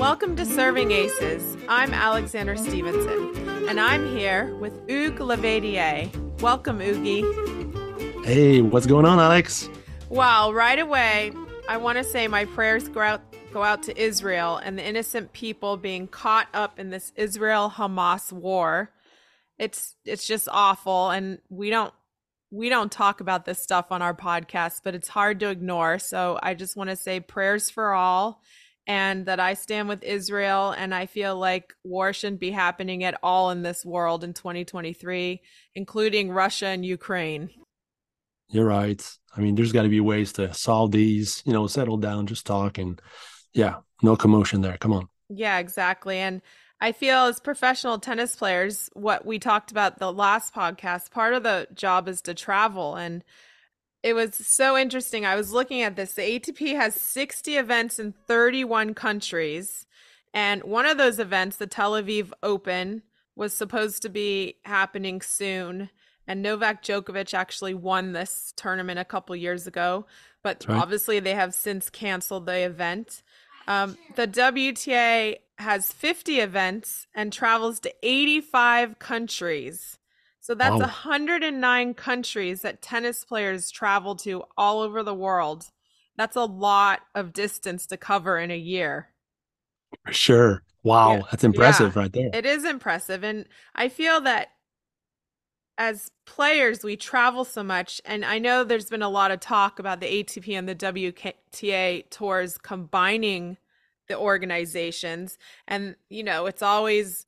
Welcome to Serving Aces. I'm Alexandra Stevenson, and I'm here with Hugues Laverdière. Welcome, Oogie. Hey, what's going on, Alex? Well, right away, I want to say my prayers go out go out to Israel and the innocent people being caught up in this Israel Hamas war. It's it's just awful and we don't we don't talk about this stuff on our podcast, but it's hard to ignore. So I just want to say prayers for all and that I stand with Israel and I feel like war shouldn't be happening at all in this world in 2023, including Russia and Ukraine. You're right. I mean, there's got to be ways to solve these, you know, settle down, just talk and yeah, no commotion there. Come on. Yeah, exactly. And I feel as professional tennis players, what we talked about the last podcast, part of the job is to travel. And it was so interesting. I was looking at this. The ATP has 60 events in 31 countries. And one of those events, the Tel Aviv Open, was supposed to be happening soon. And Novak Djokovic actually won this tournament a couple years ago. But right. obviously, they have since canceled the event. Um, the WTA has 50 events and travels to 85 countries. So that's wow. 109 countries that tennis players travel to all over the world. That's a lot of distance to cover in a year. For sure. Wow, yeah. that's impressive yeah, right there. It is impressive. And I feel that as players, we travel so much. And I know there's been a lot of talk about the ATP and the WTA tours combining the organizations. And, you know, it's always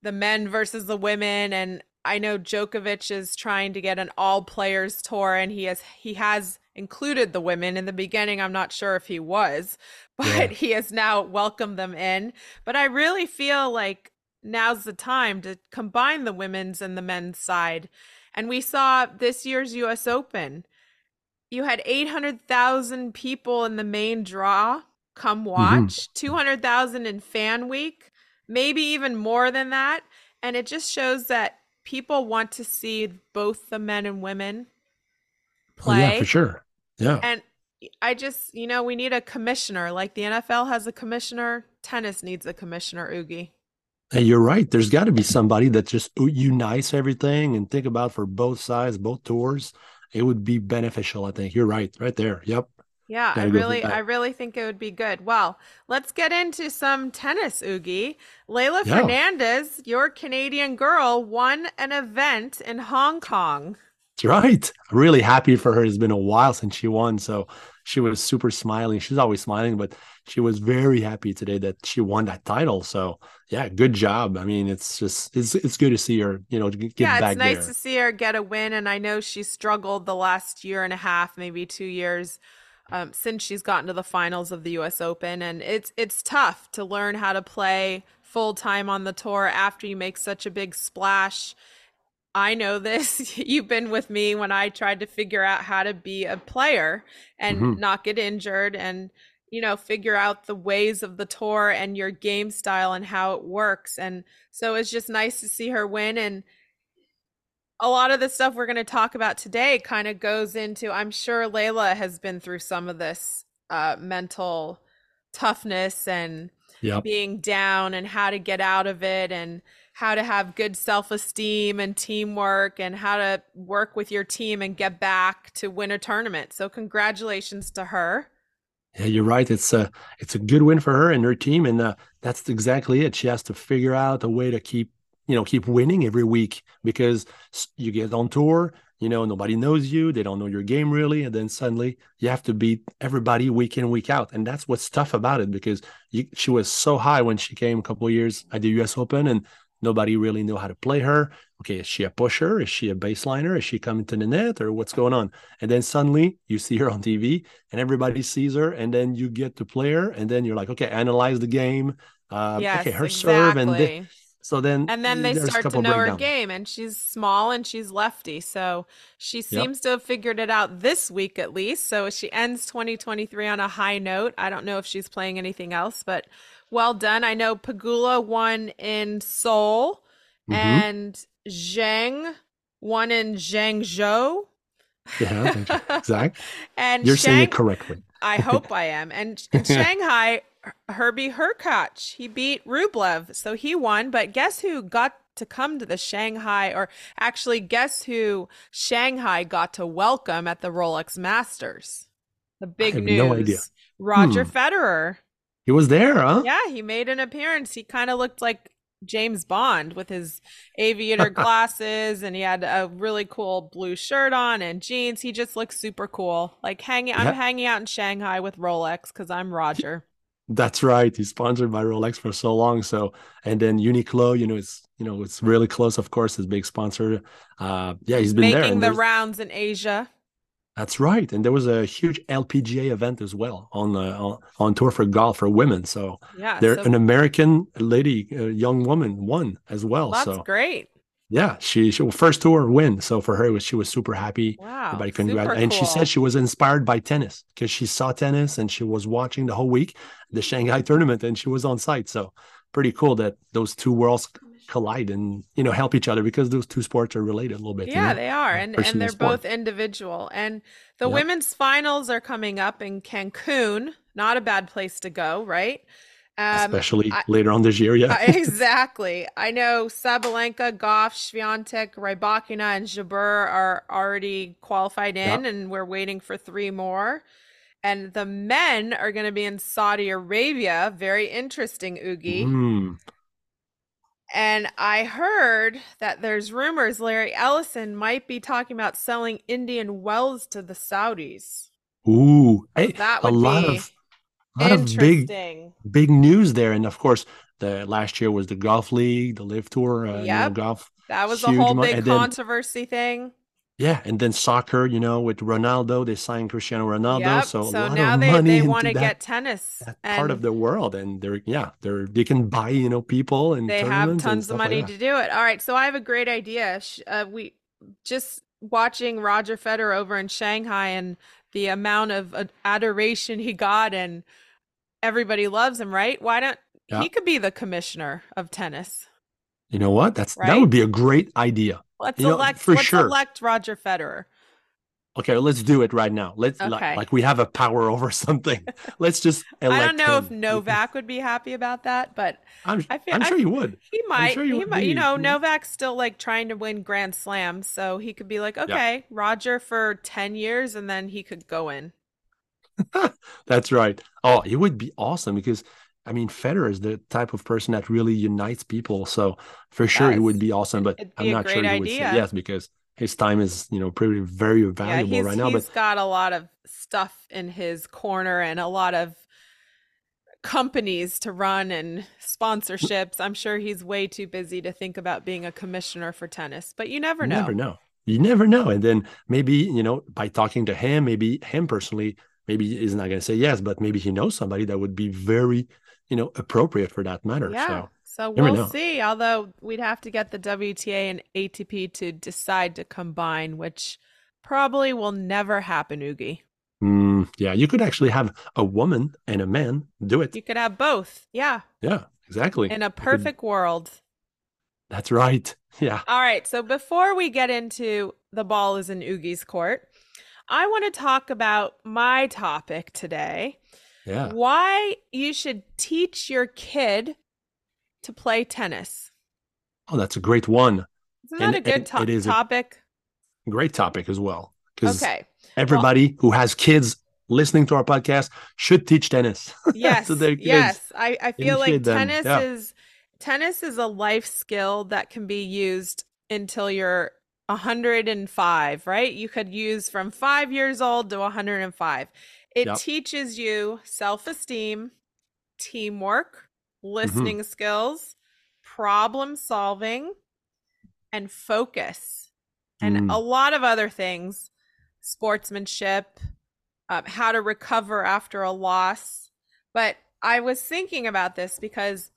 the men versus the women. And I know Djokovic is trying to get an all players tour and he has he has included the women in the beginning I'm not sure if he was but yeah. he has now welcomed them in but I really feel like now's the time to combine the women's and the men's side and we saw this year's US Open you had 800,000 people in the main draw come mm-hmm. watch mm-hmm. 200,000 in fan week maybe even more than that and it just shows that people want to see both the men and women play. Oh, yeah, for sure. Yeah. And I just, you know, we need a commissioner. Like the NFL has a commissioner, tennis needs a commissioner, Oogie. Hey, you're right. There's got to be somebody that just unites everything and think about for both sides, both tours. It would be beneficial, I think. You're right, right there. Yep. Yeah, I really, I really think it would be good. Well, let's get into some tennis, Oogie. Leylah yeah. Fernandez, your Canadian girl, won an event in Hong Kong. That's right. Really happy for her. It's been a while since she won, so she was super smiling. She's always smiling, but she was very happy today that she won that title. So yeah, good job. I mean, it's just it's it's good to see her, you know, get yeah, back it's nice there. to see her get a win. And I know she struggled the last year and a half, maybe two years um, since she's gotten to the finals of the U.S. Open, and it's it's tough to learn how to play full time on the tour after you make such a big splash. I know this. You've been with me when I tried to figure out how to be a player and mm-hmm. not get injured and you know figure out the ways of the tour and your game style and how it works and so it's just nice to see her win and a lot of the stuff we're going to talk about today kind of goes into i'm sure leylah has been through some of this uh, mental toughness and yep. being down and how to get out of it and how to have good self-esteem and teamwork and how to work with your team and get back to win a tournament so congratulations to her yeah, you're right. It's a it's a good win for her and her team, and uh, that's exactly it. She has to figure out a way to keep you know keep winning every week because you get on tour you know nobody knows you they don't know your game really and then suddenly you have to beat everybody week in week out. And that's what's tough about it because you, she was so high when she came a couple of years at the us open and nobody really knew how to play her. Okay is she a pusher? Is she a baseliner? Is she coming to the net or what's going on? And then suddenly you see her on tv and everybody sees her and then you get to play her and then you're like okay analyze the game. Uh, yes, okay her exactly. serve and so then And then they start to know her game and she's small and she's lefty. So she seems yep. to have figured it out this week at least. So she ends 2023 on a high note. I don't know if she's playing anything else, but well done. I know Pegula won in Seoul mm-hmm. and Zheng won in Zhengzhou. Yeah, exactly. and you're saying it correctly. I hope I am. And in Shanghai, Herbie Hurkacz, he beat Rublev, so he won. But guess who got to come to the Shanghai, or actually, guess who Shanghai got to welcome at the Rolex Masters? The big news. No idea. Roger hmm. Federer. He was there, huh? Yeah, he made an appearance. He kind of looked like James Bond with his aviator glasses and he had a really cool blue shirt on and jeans. He just looks super cool. Like hanging I'm hanging out in Shanghai with Rolex cuz I'm Roger. That's right. He's sponsored by Rolex for so long. So and then Uniqlo, you know, it's you know, it's really close, of course, his big sponsor. Uh yeah, he's been making there. The rounds in Asia. That's right, and there was a huge LPGA event as well on uh, on tour for golf for women. So yeah, there so, an American lady, a young woman, won as well. That's so great. Yeah, she, she first tour win. So for her, was, she was super happy. Wow, everybody congratulated. And she said she was inspired by tennis because she saw tennis and she was watching the whole week the Shanghai tournament and she was on site. So pretty cool that those two worlds collide and you know help each other because those two sports are related a little bit. Yeah, you know? they are, and and they're sport. both individual. And the yep. women's finals are coming up in Cancun. Not a bad place to go, right? Um, Especially I, later on this year, yeah. exactly. I know Sabalenka, Gauff, Swiatek, Rybakina, and Jabeur are already qualified in, yep. and we're waiting for three more. And the men are going to be in Saudi Arabia. Very interesting, Oogie. Mm. And I heard that there's rumors Larry Ellison might be talking about selling Indian wells to the Saudis. Ooh, hey, that would a lot of lot of big big news there, and of course, the last year was the golf league, the LIV tour, uh, yep. you know, golf. That was a whole big controversy then, thing. Yeah, and then soccer, you know, with Ronaldo, they signed Cristiano Ronaldo. Yep. So, so now they, they want to get tennis and part of the world, and they're yeah, they're they can buy you know people and they have tons of money like to do it. All right, so I have a great idea. Uh, we just watching Roger Federer over in Shanghai and the amount of adoration he got, and everybody loves him. Right? Why don't yeah. he could be the commissioner of tennis? You know what? That's right? that would be a great idea. Let's you elect. for let's sure. elect Roger Federer. Okay, let's do it right now. Let's okay. like, like we have a power over something. Let's just. I don't know him. if Novak would be happy about that, but I'm, I feel, I'm sure he would. He might. Sure he, he might. You know, Novak's still like trying to win Grand Slams, so he could be like, okay, yeah. Roger for ten years, and then he could go in. That's right. Oh, it would be awesome because I mean, Federer is the type of person that really unites people. So for sure, it would be awesome. But I'm not sure he would say yes because his time is, you know, pretty very valuable yeah, right now. He's but got a lot of stuff in his corner and a lot of companies to run and sponsorships. I'm sure he's way too busy to think about being a commissioner for tennis. But you never know. You never know. You never know. And then maybe, you know, by talking to him, maybe him personally, maybe he's not going to say yes, but maybe he knows somebody that would be very you know, appropriate for that matter. Yeah. So, so we'll see. Although we'd have to get the WTA and ATP to decide to combine, which probably will never happen, Oogie. Mm, yeah, you could actually have a woman and a man do it. You could have both. Yeah. Yeah, exactly. In a perfect could... world. That's right. Yeah. All right. So before we get into the ball is in Oogie's court, I want to talk about my topic today, yeah. Why you should teach your kid to play tennis. Oh, that's a great one. Isn't that and, a good to- it is topic? great topic as well. Because okay. everybody well, who has kids listening to our podcast should teach tennis. Yes. yes. I, I feel like tennis yeah. is tennis is a life skill that can be used until you're 105, right? You could use from five years old to 105. It yep. teaches you self esteem, teamwork, mm-hmm. listening mm-hmm. skills, problem solving, and focus, and mm. a lot of other things sportsmanship, um, how to recover after a loss. But I was thinking about this because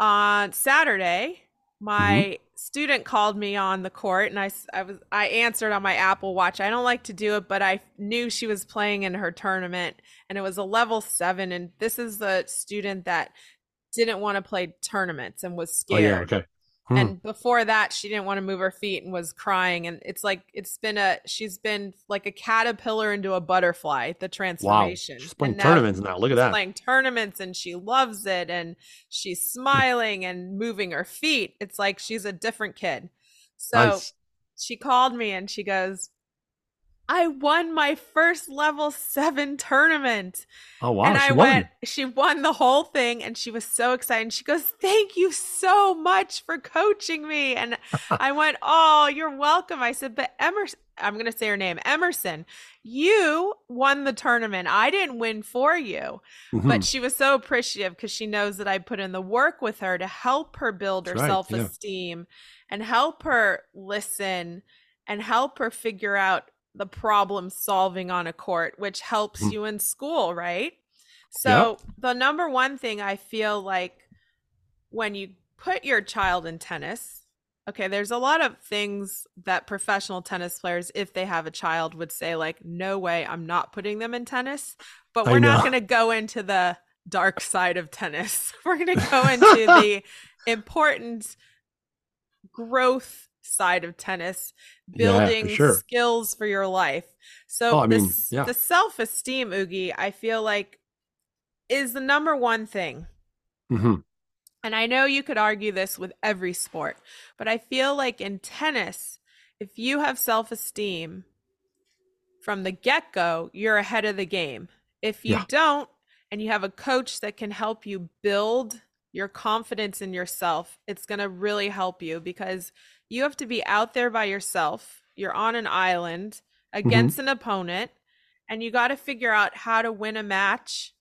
on Saturday, my mm-hmm. student called me on the court and I, I was I answered on my Apple Watch. I don't like to do it, but I knew she was playing in her tournament and it was a level 7 and this is the student that didn't want to play tournaments and was scared. Oh, yeah, okay. Hmm. And before that, she didn't want to move her feet and was crying. And it's like it's been a she's been like a caterpillar into a butterfly. The transformation. Wow. She's playing now tournaments now. Look at that. Playing tournaments and she loves it. And she's smiling and moving her feet. It's like she's a different kid. So nice. she called me and she goes, I won my first level seven tournament. Oh wow! And I went. She won the whole thing, and she was so excited. She goes, "Thank you so much for coaching me." And I went, "Oh, you're welcome." I said, "But Emerson, I'm going to say her name, Emerson. You won the tournament. I didn't win for you." Mm-hmm. But she was so appreciative because she knows that I put in the work with her to help her build her right, self esteem yeah. and help her listen and help her figure out the problem solving on a court, which helps mm. you in school, right? So, yep. the number one thing I feel like when you put your child in tennis, okay, there's a lot of things that professional tennis players, if they have a child, would say, like, no way, I'm not putting them in tennis. But we're not going to go into the dark side of tennis. We're going to go into the important growth side of tennis, building yeah, sure. skills for your life. So oh, mean, this, yeah. the self-esteem, Oogie, I feel like is the number one thing. Mm-hmm. And I know you could argue this with every sport, but I feel like in tennis, if you have self-esteem from the get-go, you're ahead of the game. If you yeah. don't, and you have a coach that can help you build your confidence in yourself, it's going to really help you because you have to be out there by yourself. You're on an island against mm-hmm. an opponent, and you got to figure out how to win a match.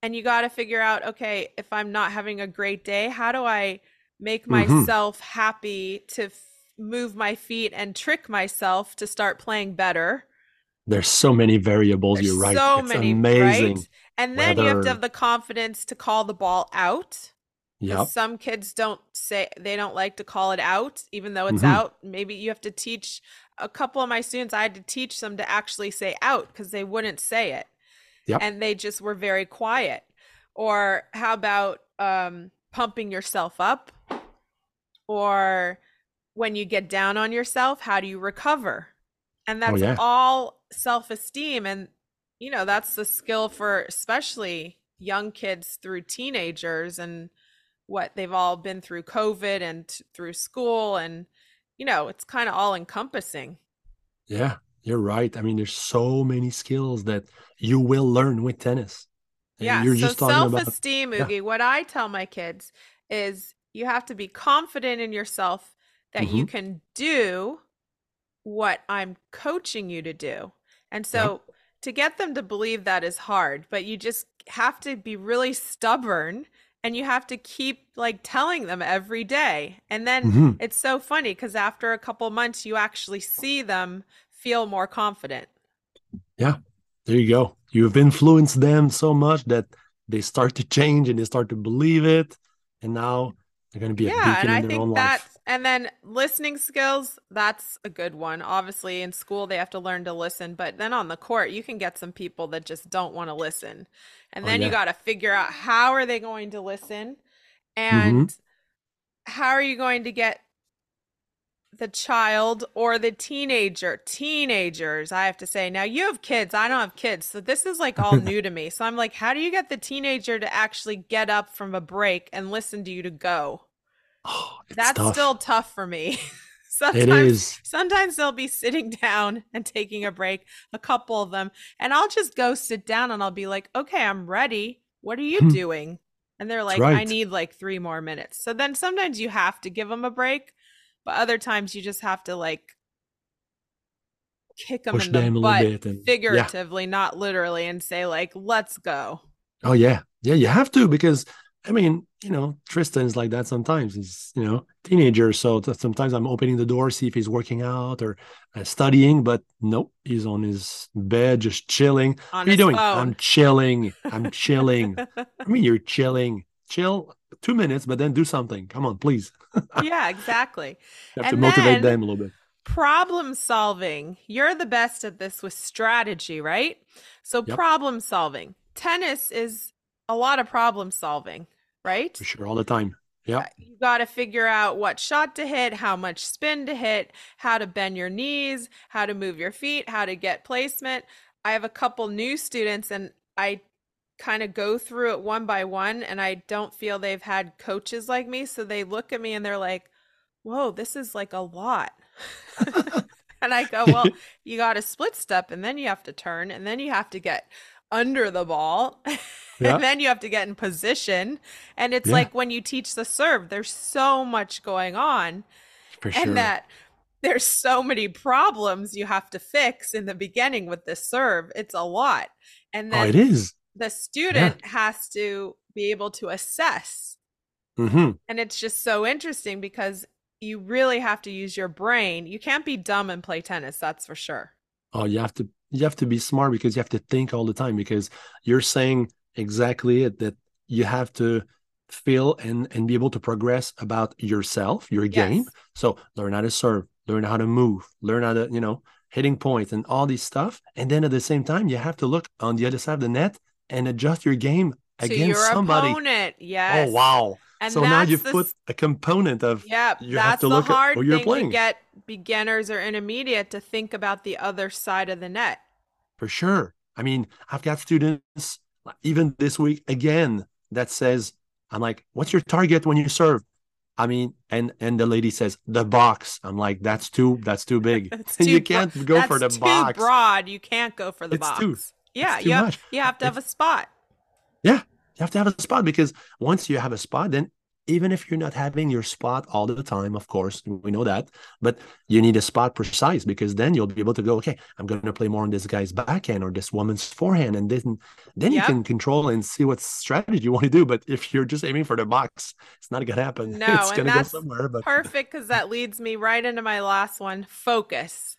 And you got to figure out, okay, if I'm not having a great day, how do I make mm-hmm. myself happy to f- move my feet and trick myself to start playing better? There's so many variables. There's you're right. So it's many, amazing. Right? And then you have to have the confidence to call the ball out. Yeah. Some kids don't say they don't like to call it out, even though it's mm-hmm. out. Maybe you have to teach a couple of my students. I had to teach them to actually say out because they wouldn't say it, yep. and they just were very quiet. Or how about um, pumping yourself up? Or when you get down on yourself, how do you recover? And oh, that's oh, yeah. all self esteem, and you know that's the skill for especially young kids through teenagers and what they've all been through COVID and through school. And, you know, it's kind of all encompassing. Yeah, you're right. I mean, there's so many skills that you will learn with tennis. yeah. You're so self esteem, Oogie, yeah. what I tell my kids is you have to be confident in yourself that mm-hmm. you can do what I'm coaching you to do. And so yep. to get them to believe that is hard, but you just have to be really stubborn and you have to keep like telling them every day. And then mm-hmm. it's so funny because after a couple months you actually see them feel more confident. Yeah. There you go. You've influenced them so much that they start to change and they start to believe it. And now they're going to be yeah, and I think that, life. And then listening skills, that's a good one. Obviously, in school, they have to learn to listen, but then on the court, you can get some people that just don't want to listen. And oh, then oh, yeah. you got to figure out how are they going to listen and mm-hmm. how are you going to get the child or the teenager teenagers i have to say now you have kids i don't have kids so this is like all new to me so i'm like how do you get the teenager to actually get up from a break and listen to you to go oh, that's tough. still tough for me sometimes it is. sometimes they'll be sitting down and taking a break a couple of them and i'll just go sit down and i'll be like okay i'm ready what are you hmm. doing and they're like right. i need like three more minutes so then sometimes you have to give them a break but other times you just have to like kick them Push in the butt and, figuratively, yeah. not literally, and say like, "Let's go." Oh yeah, yeah, you have to because I mean, you know, Tristan's like that sometimes. He's you know teenager, so sometimes I'm opening the door, see if he's working out or uh, studying, but nope, he's on his bed just chilling. On what are you doing? Phone. I'm chilling. I'm chilling. I mean, you're chilling. Chill two minutes, but then do something. Come on, please. yeah, exactly. You have and to motivate them a little bit. Problem solving. You're the best at this with strategy, right? So, yep. problem solving. Tennis is a lot of problem solving, right? For sure, all the time. Yeah. Uh, you got to figure out what shot to hit, how much spin to hit, how to bend your knees, how to move your feet, how to get placement. I have a couple new students and I kind of go through it one by one and I don't feel they've had coaches like me. So they look at me and they're like, whoa, this is like a lot. and I go, well, you got to split step and then you have to turn and then you have to get under the ball Yeah. and then you have to get in position. And it's Yeah. like when you teach the serve, there's so much going on For sure. and that there's so many problems you have to fix in the beginning with the serve. It's a lot. And oh, then it is. the student has to be able to assess. hmm And it's just so interesting because you really have to use your brain. You can't be dumb and play tennis, that's for sure. Oh, you have to you have to be smart because you have to think all the time because you're saying exactly it that you have to feel and and be able to progress about yourself, your game. So learn how to serve, learn how to move, learn how to, you know, hitting points and all these stuff. And then at the same time, you have to look on the other side of the net and adjust your game to against somebody. opponent. Yes. Oh wow. And so now you've the put a component of yeah you have that's to the look at hard who you're playing. to get beginners or intermediate to think about the other side of the net. for sure. I mean, I've got students even this week again that says, I'm like, what's your target when you serve? I mean, and and the lady says the box. I'm like, that's too that's too big. That's you too bro- can't go for the too box. broad. You can't go for the It's box. too- yeah, it's too you have, much. you have to have a spot. Yeah, you have to have a spot because once you have a spot, then even if you're not having your spot all the time, of course, we know that, but you need a spot precise because then you'll be able to go, okay, I'm going to play more on this guy's backhand or this woman's forehand. And then, then you can control and see what strategy you want to do. But if you're just aiming for the box, it's not going to happen. No, it's going to go somewhere. But Perfect, because that leads me right into my last one focus.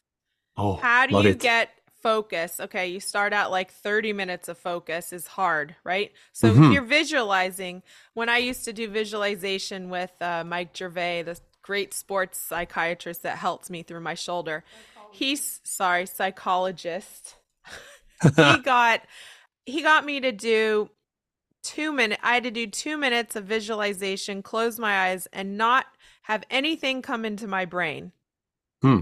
oh, How do you it. get focus? Okay, you start out like 30 minutes of focus is hard, right? So Mhm. if you're visualizing, when I used to do visualization with uh, Mike Gervais, the great sports psychiatrist that helped me through my shoulder, he's sorry, psychologist. he got he got me to do two minute I had to do two minutes of visualization, close my eyes, and not have anything come into my brain. Hmm.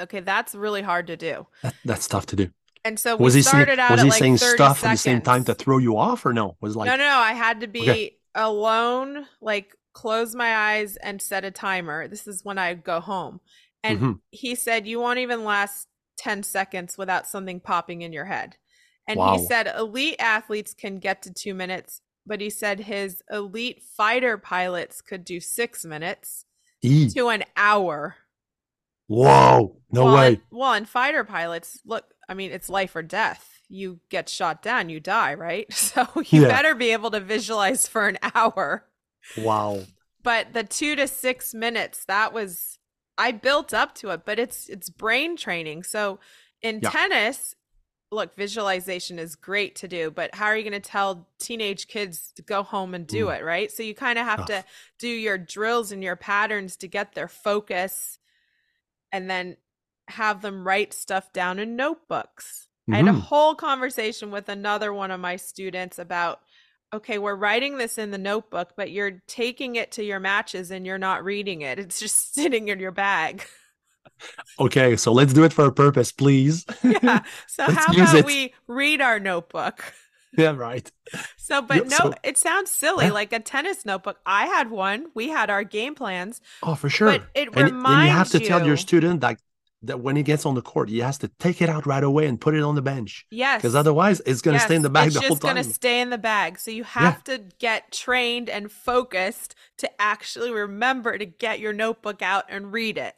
Okay, that's really hard to do. That, that's tough to do. And so we Was he saying, started out was at he like saying 30 stuff at the same time to throw you off or no? Was like, no, no, no. I had to be Okay. alone, like close my eyes and set a timer. This is when I go home. And Mhm. he said, You won't even last 10 seconds without something popping in your head. And Wow. he said, Elite athletes can get to two minutes, but he said his elite fighter pilots could do six minutes E. to an hour. Whoa, no well, way. And, well, and fighter pilots, look, I mean, it's life or death. You get shot down, you die, right? So you Yeah. better be able to visualize for an hour. Wow. But the two to six minutes, that was I built up to it, but it's it's brain training. So in Yeah. tennis, look, visualization is great to do, but how are you going to tell teenage kids to go home and do Mm. it, right? So you kind of have to do your drills and your patterns to get their focus and then have them write stuff down in notebooks. I had a Mhm. whole conversation with another one of my students about okay, we're writing this in the notebook, but you're taking it to your matches and you're not reading it. It's just sitting in your bag. Okay, so let's do it for a purpose, please. yeah. So how about it. we read our notebook? yeah, right. So, but no, so- it sounds silly, Yeah. like a tennis notebook. I had one. We had our game plans, Oh, for sure. but it and, reminds and you have to tell your student that that when he gets on the court, he has to take it out right away and put it on the bench Yes. because otherwise it's going to stay in the bag it's the whole just time. gonna stay in the bag. So you have to get trained and focused to actually remember to get your notebook out and read it.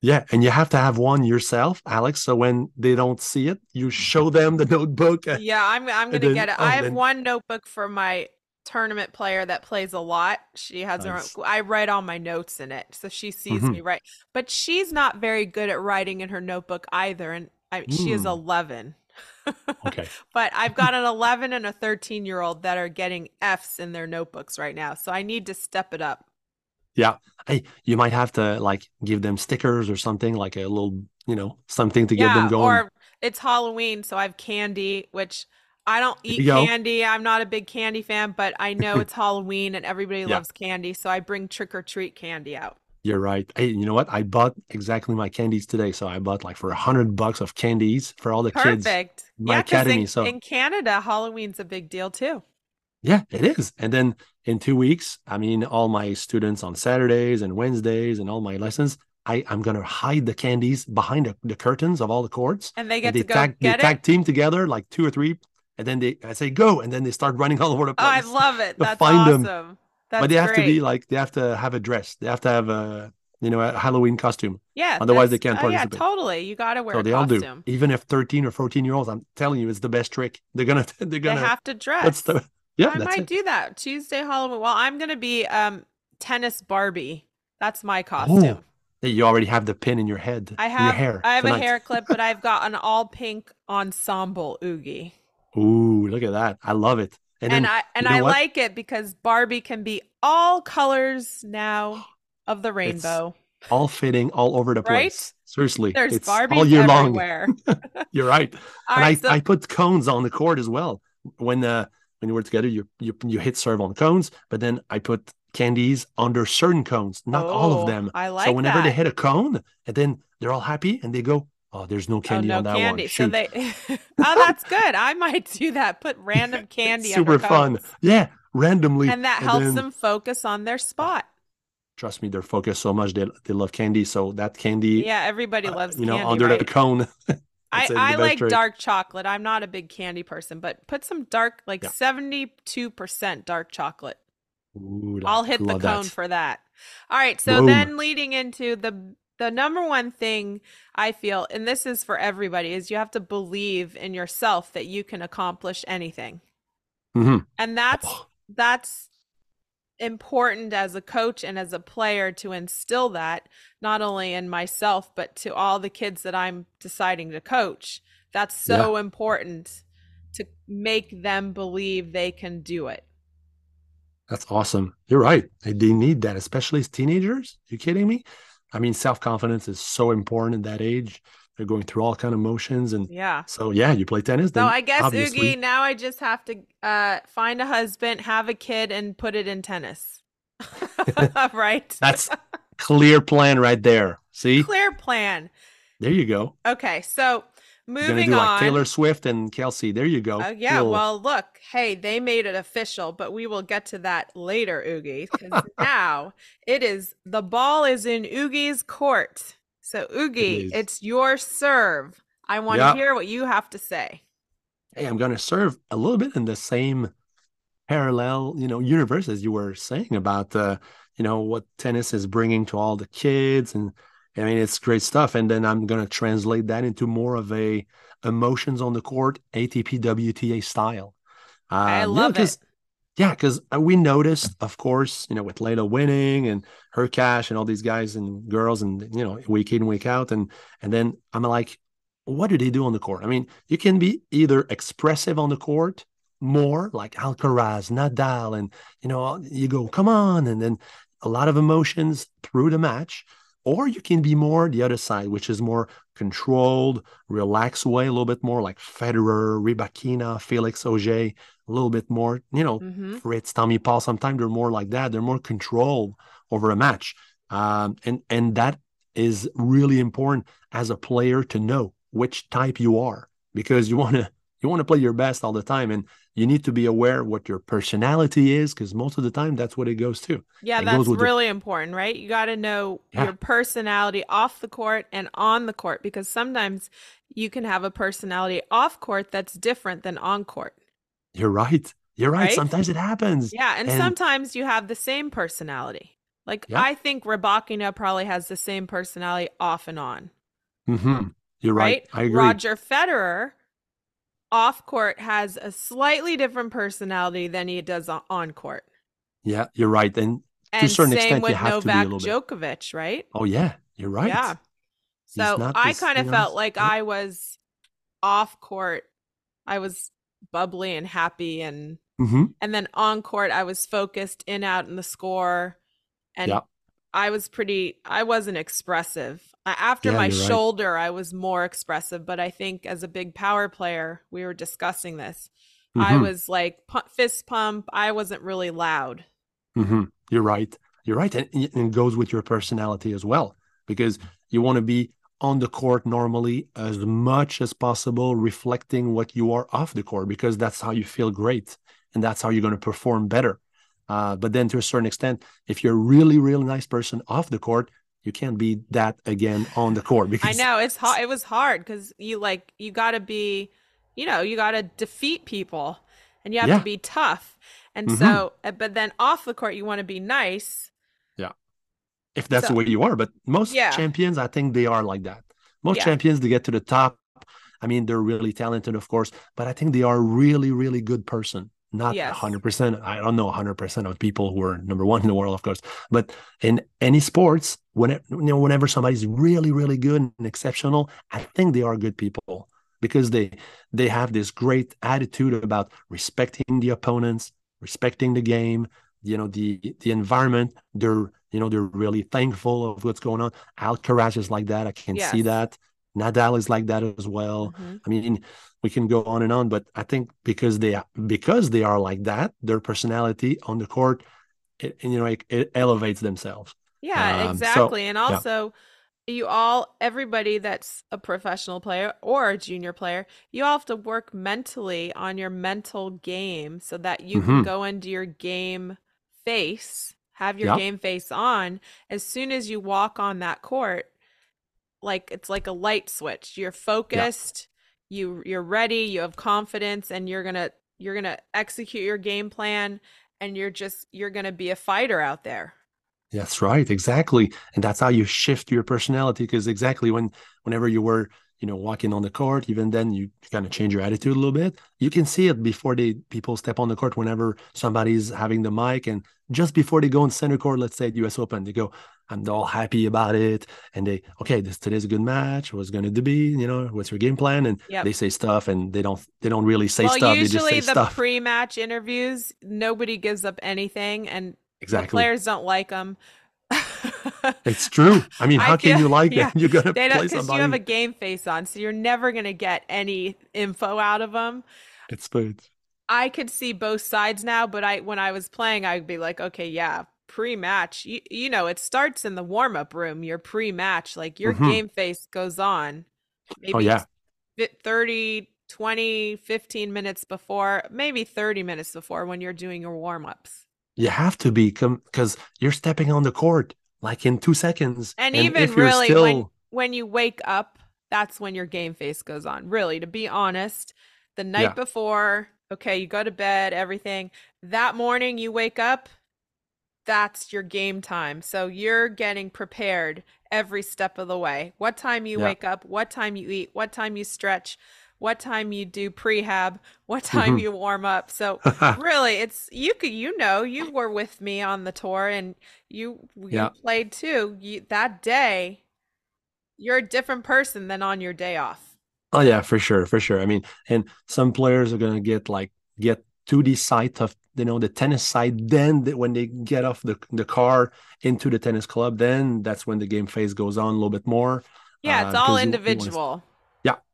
Yeah, and you have to have one yourself, Alex. So when they don't see it, you show them the notebook. Yeah, I'm I'm gonna then- get it. oh, I have then- one notebook for my tournament player that plays a lot. She has Nice. her own, I write all my notes in it, so she sees Mhm. me write. But she's not very good at writing in her notebook either, and I, she is Mm. 11. Okay. But I've got an 11 and a 13 year old that are getting Fs in their notebooks right now, so I need to step it up. Yeah. Hey, you might have to like give them stickers or something, like a little, you know, something to get them going. Or it's Halloween, so I have candy, which I don't eat candy. I'm not a big candy fan, but I know it's Halloween and everybody Yeah. loves candy, so I bring trick or treat candy out. You're right. Hey, you know what? I bought exactly my candies today. So I bought like for a hundred bucks of candies for all the kids. Perfect. my Yeah, academy, in, so- in Canada, Halloween's a big deal too. Yeah, it is. And then in two weeks, I mean, all my students on Saturdays and Wednesdays and all my lessons, I, I'm gonna hide the candies behind the, the curtains of all the courts. And they get And they to go tag they get tag team together like two or three, and then they I say go, and then they start running all over the place. Oh, I love it. to That's awesome. That's but they have to be like they have to have a dress. They have to have a you know a Halloween costume. Yeah. otherwise they can't oh, yeah, totally. You got to wear so they all do. Even if 13 or 14 year olds, I'm telling you, it's the best trick. They're gonna they're gonna have to dress. what's the yeah, I might it. do that Tuesday Halloween. Well, I'm gonna be um tennis Barbie. That's my costume. Oh, Hey, you already have the pin in your head. I have hair I have tonight. a hair clip, but I've got an all pink ensemble oogie. Ooh, look at that. I love it. And, And, then I and you know I what? like it because Barbie can be all colors now of the rainbow. all fitting all over the Right? place. Seriously. There's it's Barbies all year long. everywhere. You're right. All and right, I, so I put cones on the court as well. When uh when we're together, you you you hit serve on cones, but then I put candies under certain cones, not all Oh, of them. I like so whenever they hit a cone, and then they're all happy and they go, Oh, there's no candy oh, no on that candy. one. So they Oh, that's good. I might do that. Put random candy super fun. Yeah, randomly. And that helps then- them focus on their spot. Trust me, they're focused so much. They they love candy. So that candy, Yeah, everybody uh, loves you know, candy. under right? the cone. I, I like trick. dark chocolate. I'm not a big candy person, but put some dark, like Yeah. 72% dark chocolate. Ooh, I'll hit the cone that. for that. All right. So Boom. then leading into the the number one thing I feel, and this is for everybody, is you have to believe in yourself that you can accomplish anything. Mhm. And that's that's important as a coach and as a player to instill that not only in myself but to all the kids that I'm deciding to coach. That's so important to make them believe they can do it. That's awesome. You're right. They need that, especially as teenagers. You kidding me? I mean, self confidence is so important at that age. They're going through all kind of motions and Yeah. so yeah, you play tennis. So I guess obviously, Oogie, now I just have to uh, find a husband, have a kid, and put it in tennis. right? that's clear plan right there. See, clear plan. there you go. Okay, so moving do like on. Taylor Swift and Kelce. There you go. Oh yeah, Little- well look, hey, they made it official, but we will get to that later, Oogie, because now it is the ball is in Oogie's court. So Oogie, is. it's your serve. I want Yeah. to hear what you have to say. hey, I'm gonna serve a little bit in the same parallel, you know, universe as you were saying about, uh, you know, what tennis is bringing to all the kids, and I mean, it's great stuff. And then I'm gonna translate that into more of a emotions on the court, ATP WTA style. I Um, love it. Yeah, because uh, we noticed, of course, you know, with Leylah winning and Hurkacz and all these guys and girls, and you know, week in, week out, and and then I'm like, what do they do on the court? I mean, you can be either expressive on the court, more like Alcaraz, Nadal, and you know, you go, come on, and then a lot of emotions through the match, or you can be more the other side, which is more controlled, relaxed way, a little bit more like Federer, Rybakina, Felix Auger, a little bit more, you know, hmm Fritz, Tommy Paul. Sometimes they're more like that. They're more control over a match, um, and and that is really important as a player to know which type you are because you want to you want to play your best all the time, and you need to be aware what your personality is because most of the time that's what it goes to. Yeah, It that's with the- really important, right? You got to know Yeah. your personality off the court and on the court because sometimes you can have a personality off court that's different than on court. You're right. You're right. Right? Sometimes it happens. Yeah, and, And- sometimes you have the same personality. Like Yeah. I think Rybakina probably has the same personality off and on, hmm You're right. right? I agree. Roger Federer off court has a slightly different personality than he does on- court. Yeah, you're right. And And certain same extent, you with have to be a Novak little bit- Djokovic, right? oh yeah, you're right. Yeah. So I kind of felt like yeah. I was off court. I was bubbly and happy and hmm and then on court I was focused in out in the score and Yeah. I was pretty I wasn't expressive. After Yeah, my you're right. shoulder I was more expressive, but I think as a big power player, we were discussing this. I was like pu- fist pump. I wasn't really loud. Mm-hmm. You're right. You're right. And, and it goes with your personality as well, because you want to be on the court normally as much as possible, reflecting what you are off the court, because that's how you feel great. And that's how you're going to perform better. Uh, but then to a certain extent, if you're a really, really nice person off the court, you can't be that again on the court because I know it's hard. It was hard because you like you got to be, you know, you got to defeat people, and you have yeah. to be tough. And mm-hmm. so, uh, but then off the court, you want to be nice. If that's so, the way you are. But most yeah. champions, I think they are like that. Most yeah. champions, they get to the top. I mean, they're really talented, of course, but I think they are really, really good person not yes. 100% i don't know 100% of people who are number one in the world of course but in any sports whenever you know whenever somebody's really really good and exceptional i think they are good people because they they have this great attitude about respecting the opponents respecting the game you know the the environment they're you know they're really thankful of what's going on alcaraz is like that i can yes. see that nadal is like that as well mm-hmm. i mean we can go on and on but i think because they because they are like that their personality on the court it, you know it, it elevates themselves yeah um, exactly so, and also yeah. you all everybody that's a professional player or a junior player you all have to work mentally on your mental game so that you mm-hmm. can go into your game face have your game face on as soon as you walk on that court like it's like a light switch. You're focused you you're ready you have confidence and you're gonna you're gonna execute your game plan and you're just you're gonna be a fighter out there. That's right exactly and that's how you shift your personality because exactly when whenever you were you know walking on the court even then you kind of change your attitude a little bit. You can see it before they people step on the court whenever somebody's having the mic and just before they go in center court let's say at us open they go i'm all happy about it and they okay this today's a good match what's going to be you know what's your game plan and yep. they say stuff and they don't they don't really say well, stuff usually the stuff. pre-match interviews nobody gives up anything and exactly players don't like them it's true. I mean, how I can you like yeah, it? You're gonna play somebody. Because you have a game face on, so you're never gonna get any info out of them. It's good. I could see both sides now, but I when I was playing, I'd be like, okay, yeah, pre-match. You, you know, it starts in the warm-up room. Your pre-match, like your mm-hmm. game face goes on. Maybe oh yeah. 30, 20, 15 minutes before, maybe 30 minutes before when you're doing your warm-ups. You have to be because you're stepping on the court like in two seconds. And, and even really still... when when you wake up, that's when your game face goes on. Really, to be honest, the night yeah. before, okay, you go to bed, everything. That morning you wake up, that's your game time. So you're getting prepared every step of the way. What time you yeah. wake up, what time you eat, what time you stretch, what time you do prehab, what time mm-hmm. you warm up. So really, it's you could you know you were with me on the tour and you you yeah. played too. You, that day, you're a different person than on your day off. Oh yeah, for sure, for sure. I mean, and some players are gonna get like get to the site of you know the tennis site. Then when they get off the the car into the tennis club, then that's when the game phase goes on a little bit more. Yeah, it's uh, all individual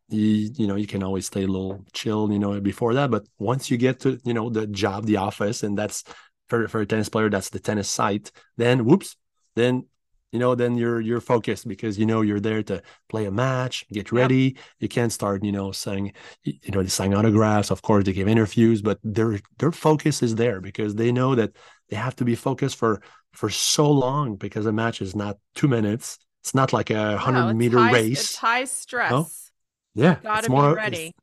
you, you know you can always stay a little chill you know before that but once you get to you know the job the office and that's for, for a tennis player that's the tennis site then whoops then you know then you're you're focused because you know you're there to play a match get ready yep. you can't start you know saying you know they sign autographs of course they give interviews but their their focus is there because they know that they have to be focused for for so long because a match is not two minutes it's not like a hundred no, meter high, race it's high stress no? Yeah, gotta it's more, be ready. It's,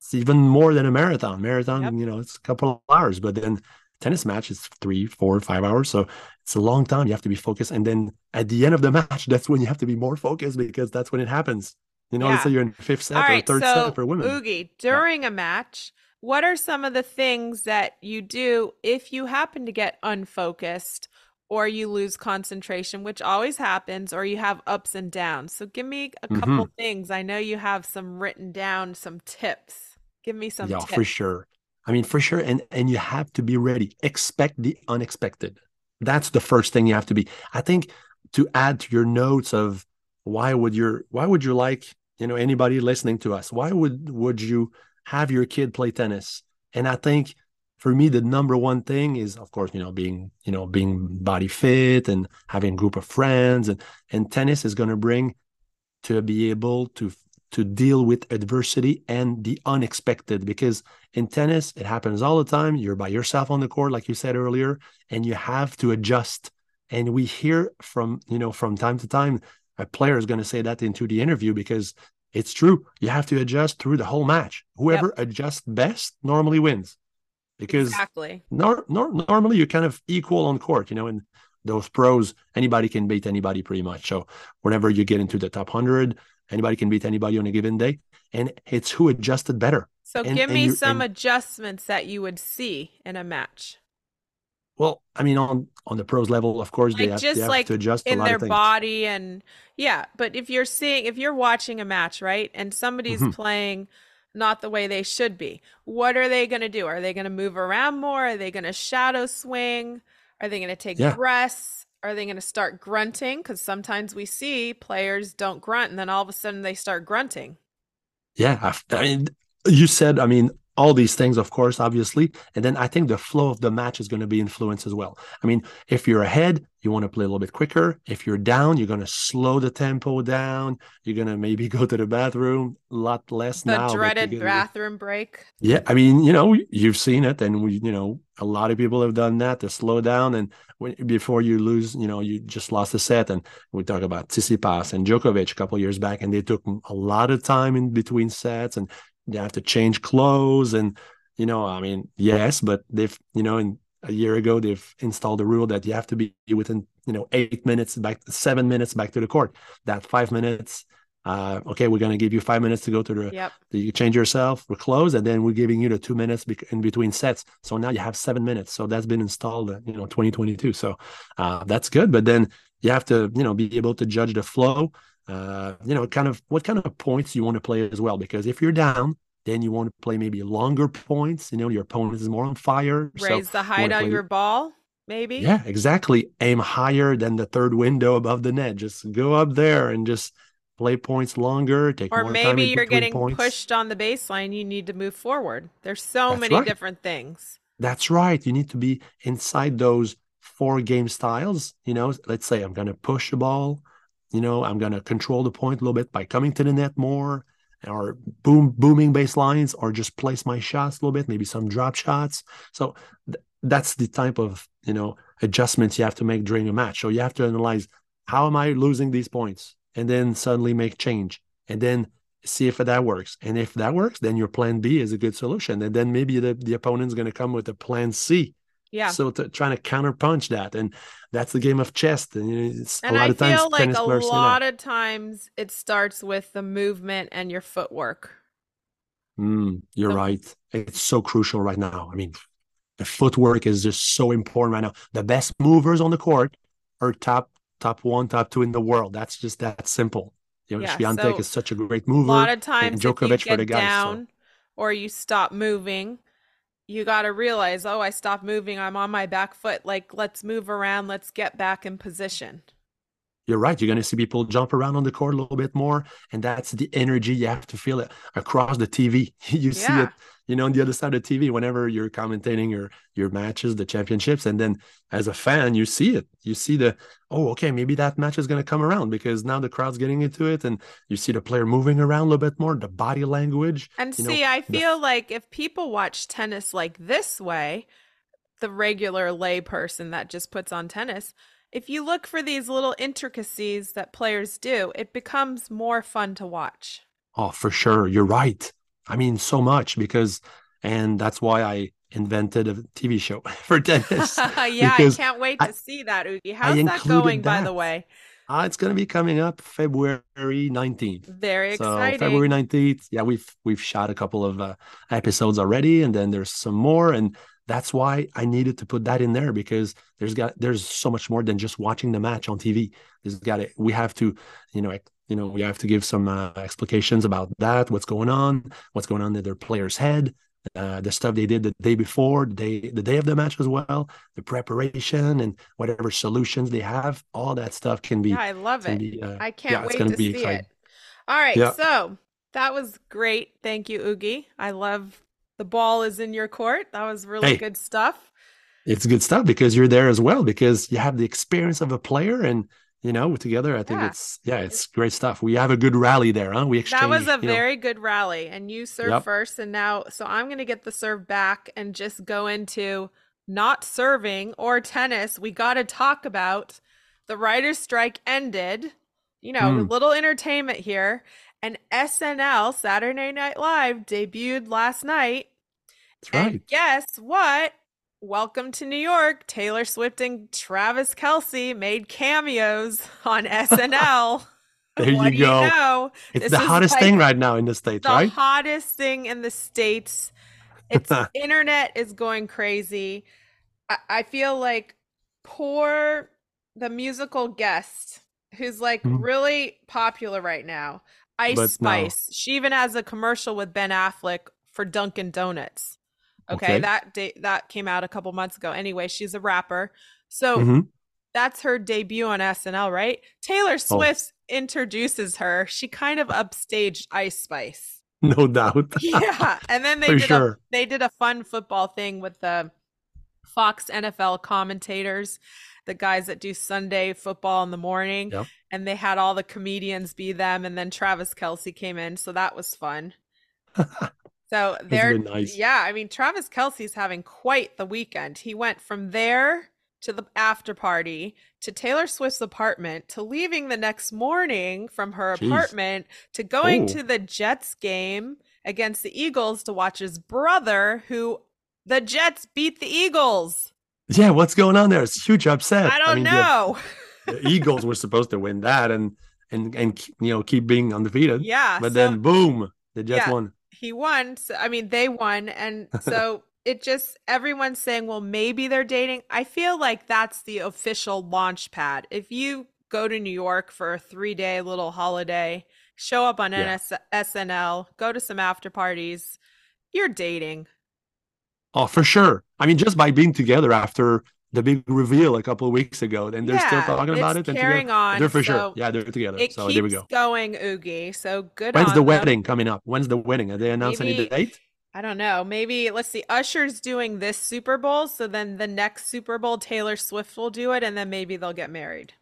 it's, even more than a marathon. Marathon, yep. you know, it's a couple of hours, but then tennis match is three, four, five hours. So it's a long time. You have to be focused, and then at the end of the match, that's when you have to be more focused because that's when it happens. You know, yeah. so you're in fifth set All or right, third so, set for women. Oogie, during yeah. a match, what are some of the things that you do if you happen to get unfocused or you lose concentration, which always happens, or you have ups and downs. So give me a couple mm-hmm. things. I know you have some written down, some tips. Give me some yeah, tips. for sure. I mean, for sure. And and you have to be ready. Expect the unexpected. That's the first thing you have to be. I think to add to your notes of why would your why would you like, you know, anybody listening to us, why would would you have your kid play tennis? And I think for me, the number one thing is, of course, you know, being, you know, being body fit and having a group of friends, and and tennis is going to bring to be able to to deal with adversity and the unexpected because in tennis it happens all the time. You're by yourself on the court like you said earlier and you have to adjust. And we hear from you know from time to time a player is going to say that into the interview because it's true. You have to adjust through the whole match. Whoever yep. adjusts best normally wins because exactly. nor, nor, normally you're kind of equal on court you know and those pros anybody can beat anybody pretty much. So whenever you get into the top 100 Anybody can beat anybody on a given day, and it's who adjusted better. So and, give me some and, adjustments that you would see in a match. Well, I mean, on on the pros level, of course, like they have, just they have like to adjust in their body and yeah. But if you're seeing, if you're watching a match, right, and somebody's mm-hmm. playing not the way they should be, what are they going to do? Are they going to move around more? Are they going to shadow swing? Are they going to take yeah. breaths? Are they going to start grunting? Because sometimes we see players don't grunt, and then all of a sudden they start grunting. Yeah, I mean, you said, I mean, all these things, of course, obviously. And then I think the flow of the match is going to be influenced as well. I mean, if you're ahead, you want to play a little bit quicker. If you're down, you're going to slow the tempo down. You're going to maybe go to the bathroom a lot less the now. The dreaded bathroom break. Yeah. I mean, you know, you've seen it. And we, you know, a lot of people have done that to slow down. And when, before you lose, you know, you just lost a set. And we talk about Tsitsipas and Djokovic a couple years back, and they took a lot of time in between sets and they have to change clothes and you know i mean yes but they've you know in a year ago they've installed a rule that you have to be within you know eight minutes back seven minutes back to the court. That five minutes uh, okay we're going to give you five minutes to go to the yep. you change yourself we're closed and then we're giving you the two minutes in between sets. So now you have seven minutes. So that's been installed you know 2022 so uh, that's good but then you have to you know be able to judge the flow uh, you know, kind of what kind of points you want to play as well. Because if you're down, then you want to play maybe longer points. You know, your opponent is more on fire. Raise so the height on your ball, maybe. Yeah, exactly. Aim higher than the third window above the net. Just go up there and just play points longer. Take or maybe you're getting points. pushed on the baseline. You need to move forward. There's so That's many right. different things. That's right. You need to be inside those four game styles. You know, let's say I'm going to push the ball you know, I'm going to control the point a little bit by coming to the net more or boom booming baselines or just place my shots a little bit, maybe some drop shots. So th- that's the type of, you know, adjustments you have to make during a match. So you have to analyze how am I losing these points and then suddenly make change and then see if that works. And if that works, then your plan B is a good solution. And then maybe the, the opponent's going to come with a plan C yeah. So to, trying to counterpunch that, and that's the game of chess. And, it's and a lot I of times, feel like a lot of times it starts with the movement and your footwork. Mm, you're so, right. It's so crucial right now. I mean, the footwork is just so important right now. The best movers on the court are top top one, top two in the world. That's just that simple. You know, yeah, Swiatek so is such a great mover. A lot of times, Djokovic for the guys. Down, so. or you stop moving, you got to realize, oh, I stopped moving. I'm on my back foot. Like, let's move around. Let's get back in position. You're right. You're going to see people jump around on the court a little bit more. And that's the energy you have to feel it across the TV. you yeah. see it you know, on the other side of the TV whenever you're commentating your your matches, the championships, and then as a fan, you see it. You see the oh, okay, maybe that match is going to come around because now the crowd's getting into it, and you see the player moving around a little bit more, the body language. And see, know, I feel the... like if people watch tennis like this way, the regular lay person that just puts on tennis. If you look for these little intricacies that players do, it becomes more fun to watch. Oh, for sure. You're right. I mean, so much because, and that's why I invented a TV show for tennis. yeah, I can't wait to I, see that, Oogie. How's that going, that. by the way? Uh, it's going to be coming up February 19th. Very so exciting. February 19th. Yeah, we've we've shot a couple of uh, episodes already and then there's some more and that's why I needed to put that in there because there's got there's so much more than just watching the match on TV. There's got it. We have to, you know, you know, we have to give some uh, explications about that, what's going on, what's going on in their player's head, uh, the stuff they did the day before, the day the day of the match as well, the preparation and whatever solutions they have, all that stuff can be. Yeah, I love it. Be, uh, I can't yeah, wait to see exciting. it. All right, yeah. so that was great. Thank you, Oogie. I love the ball is in your court. That was really Hey. good stuff. It's good stuff because you're there as well because you have the experience of a player and you know together. I think Yeah. it's yeah, it's great stuff. We have a good rally there, huh? We exchange. That was a you know- very good rally, and you serve Yep. first, and now so I'm going to get the serve back and just go into not serving or tennis. We got to talk about the writers' strike ended. You know, a Mm. little entertainment here, and SNL Saturday Night Live debuted last night. That's right. And guess what? Welcome to New York. Taylor Swift and Travis Kelce made cameos on SNL. There What you go. You know? It's this the hottest like thing right now in the states, the right? hottest thing in the states. It's internet is going crazy. I, I feel like poor the musical guest who's like Mhm. really popular right now. Ice But no. Spice. She even has a commercial with Ben Affleck for Dunkin' Donuts. Okay, Okay. that da- that came out a couple months ago. Anyway, she's a rapper. So Mhm. that's her debut on SNL, right? Taylor Oh. Swift introduces her. She kind of upstaged Ice Spice. No doubt. Yeah, and then they did a sure. they did a fun football thing with the Fox NFL commentators, the guys that do Sunday football in the morning, Yep. and they had all the comedians be them, and then Travis Kelce came in, so that was fun. So they're nice. yeah, I mean Travis Kelce's having quite the weekend. He went from there to the after party to Taylor Swift's apartment to leaving the next morning from her Jeez. apartment to going Oh. to the Jets game against the Eagles to watch his brother who the Jets beat the Eagles. Yeah, what's going on there? It's huge upset. I don't mean, the- know. The, Eagles were supposed to win that and and and you know keep being undefeated. yeah. But so- then boom, the Jets Yeah. won. he won. So, I mean, they won. And so it just, everyone's saying, well, maybe they're dating. I feel like that's the official launch pad. If you go to New York for a three day little holiday, show up on Yeah. NS- SNL, go to some after parties, you're dating. Oh, for sure. I mean, just by being together after the big reveal a couple of weeks ago, and they're still talking about it. And carrying on. They're for so sure. Yeah, they're together. It So keeps there we go. going, Oogie. So good When's the them. wedding coming up? When's the wedding? Are they announced any date? I don't know. Maybe let's see. Usher's doing this Super Bowl, so then the next Super Bowl, Taylor Swift will do it, and then maybe they'll get married.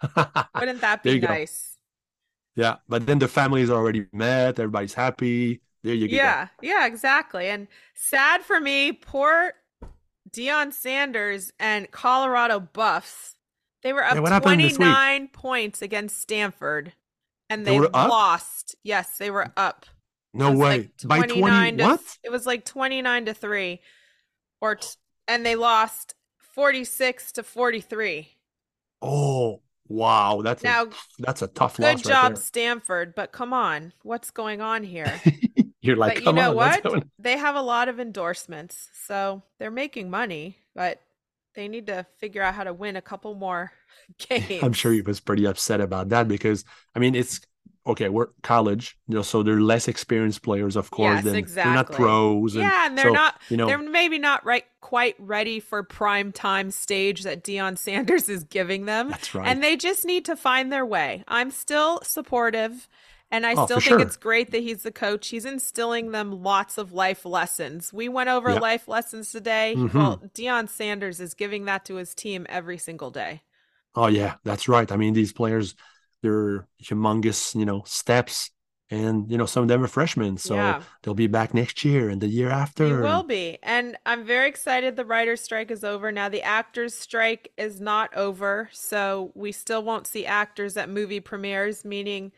Wouldn't that be you go. nice? yeah, but then the families are already met. Everybody's happy. There you go. Yeah, yeah, exactly. And sad for me, poor Deion Sanders and Colorado Buffs. They were up what happened this week? 29 points against Stanford, and They they, lost. Yes, they were up. No way. like By 29 twenty. to- What? It was like 29 to 3 or t- and they lost 46 to 43. Oh, wow. That's Now, a that's a tough Good loss Good job right Stanford, but come on, what's going on here? You're like, but you know on. what? They have a lot of endorsements, so they're making money, but they need to figure out how to win a couple more games. I'm sure he was pretty upset about that because I mean it's okay. We're college, you know, so they're less experienced players, of course. Yes, than they're not pros. And Yeah, and they're so, not You know, they're maybe not right quite ready for prime time stage that Deion Sanders is giving them. that's right. And they just need to find their way. I'm still supportive and I Oh, still think sure. it's great that he's the coach. He's instilling them lots of life lessons. We went over Yep. life lessons today. Mhm. Well, Deion Sanders is giving that to his team every single day. oh yeah, that's right. I mean, these players, they're humongous, you know, steps, and you know, some of them are freshmen, so yeah. they'll be back next year and the year after. You will be. And I'm very excited the writer's strike is over. Now, the actors' strike is not over. So we still won't see actors at movie premieres, meaning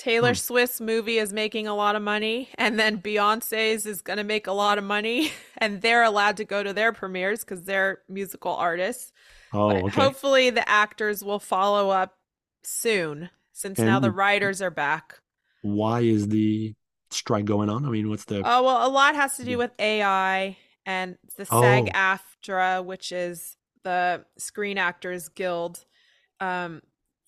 Taylor Hmm. Swift's movie is making a lot of money. And then Beyonce's is going to make a lot of money. And they're allowed to go to their premieres because they're musical artists. Oh, But okay. hopefully the actors will follow up soon since now the And- writers are back. Why is the strike going on? I mean, what's the? Oh, well, a lot has to do with AI and the Oh. SAG AFTRA, which is the Screen Actors Guild. Um,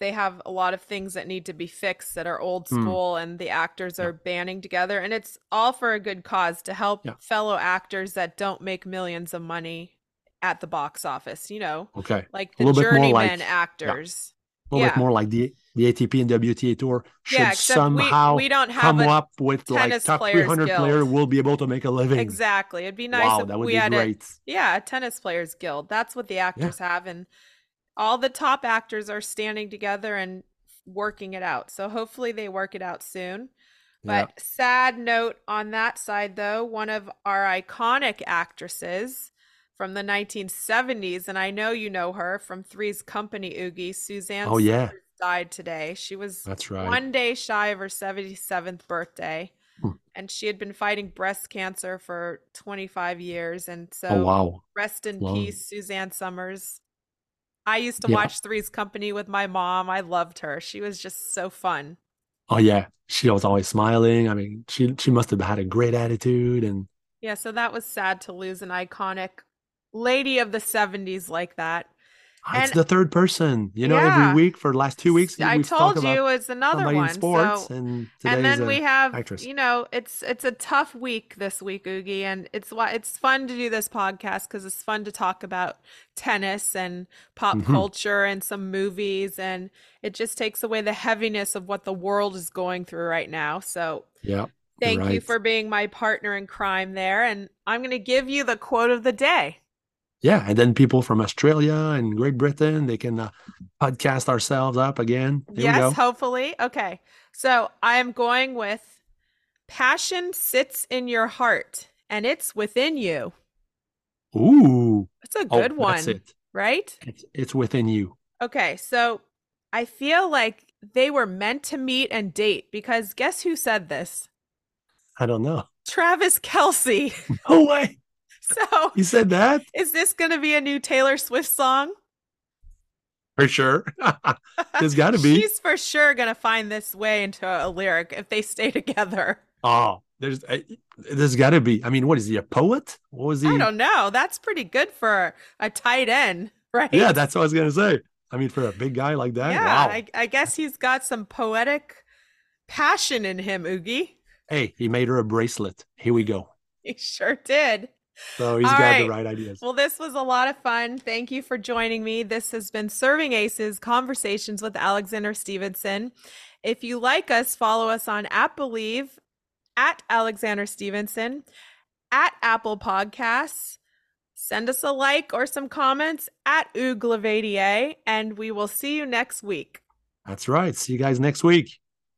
they have a lot of things that need to be fixed that are old Hmm. school, and the actors Yeah. are banding together. And it's all for a good cause to help Yeah. fellow actors that don't make millions of money at the box office, you know, okay. like the little bit journeyman like- actors. Yeah. like more like the the ATP and WTA tour should Yeah, except we- somehow we don't have come up with like top players 300 guild. player will be able to make a living. Exactly. It'd be nice wow, if that would we be had a great. yeah, a tennis players guild. That's what the actors have and all the top actors are standing together and working it out. So hopefully they work it out soon. Yeah. But sad note on that side though, one of our iconic actresses from the 1970s and I know you know her from Three's Company Oogie, Suzanne Oh, yeah. Somers died today. She was That's right. one day shy of her 77th birthday. Hmm. And she had been fighting breast cancer for 25 years. And so, oh wow. rest in Long. peace, Suzanne Somers. I used to Yeah. watch Three's Company with my mom. I loved her. She was just so fun. Oh yeah. She was always smiling. I mean, she she must have had a great attitude and Yeah, so that was sad to lose an iconic lady of the 70s like that. Ah, it's the third person. You know, Yeah. every week for the last two weeks I told you it's another one. sports so and and then we have actress. you know it's it's a tough week this week oogie and it's why it's fun to do this podcast because it's fun to talk about tennis and pop Mhm. culture and some movies and it just takes away the heaviness of what the world is going through right now so yeah. thank you for being my partner in crime there and i'm going to give you the quote of the day Yeah, and then people from Australia and Great Britain, they can uh, podcast ourselves up again. Here yes we go. hopefully okay so i am going with passion sits in your heart and it's within you Ooh. it's a Oh, good one that's it. right It's, it's within you. Okay, so I feel like they were meant to meet and date because guess who said this? I don't know. Travis Kelce. No way. So He said that? is this going to be a new Taylor Swift song? For sure. There's got to be. She's for sure going to find this way into a lyric if they stay together. Oh, there's uh, there's got to be. I mean, what is he a poet? What was he? I don't know. That's pretty good for a tight end, right? Yeah, that's what I was gonna say. I mean, for a big guy like that, yeah. wow. I, I guess he's got some poetic passion in him, Oogie. Hey, he made her a bracelet. Here we go. He sure did. So he's All got right. the right ideas. Well, this was a lot of fun. Thank you for joining me. This has been Serving Aces Conversations with Alexandra Stevenson. If you like us, follow us on App Believe at Alexandra Stevenson, at Apple Podcasts. Send us a like or some comments at Ooglevadier, and we will see you next week. That's right. See you guys next week.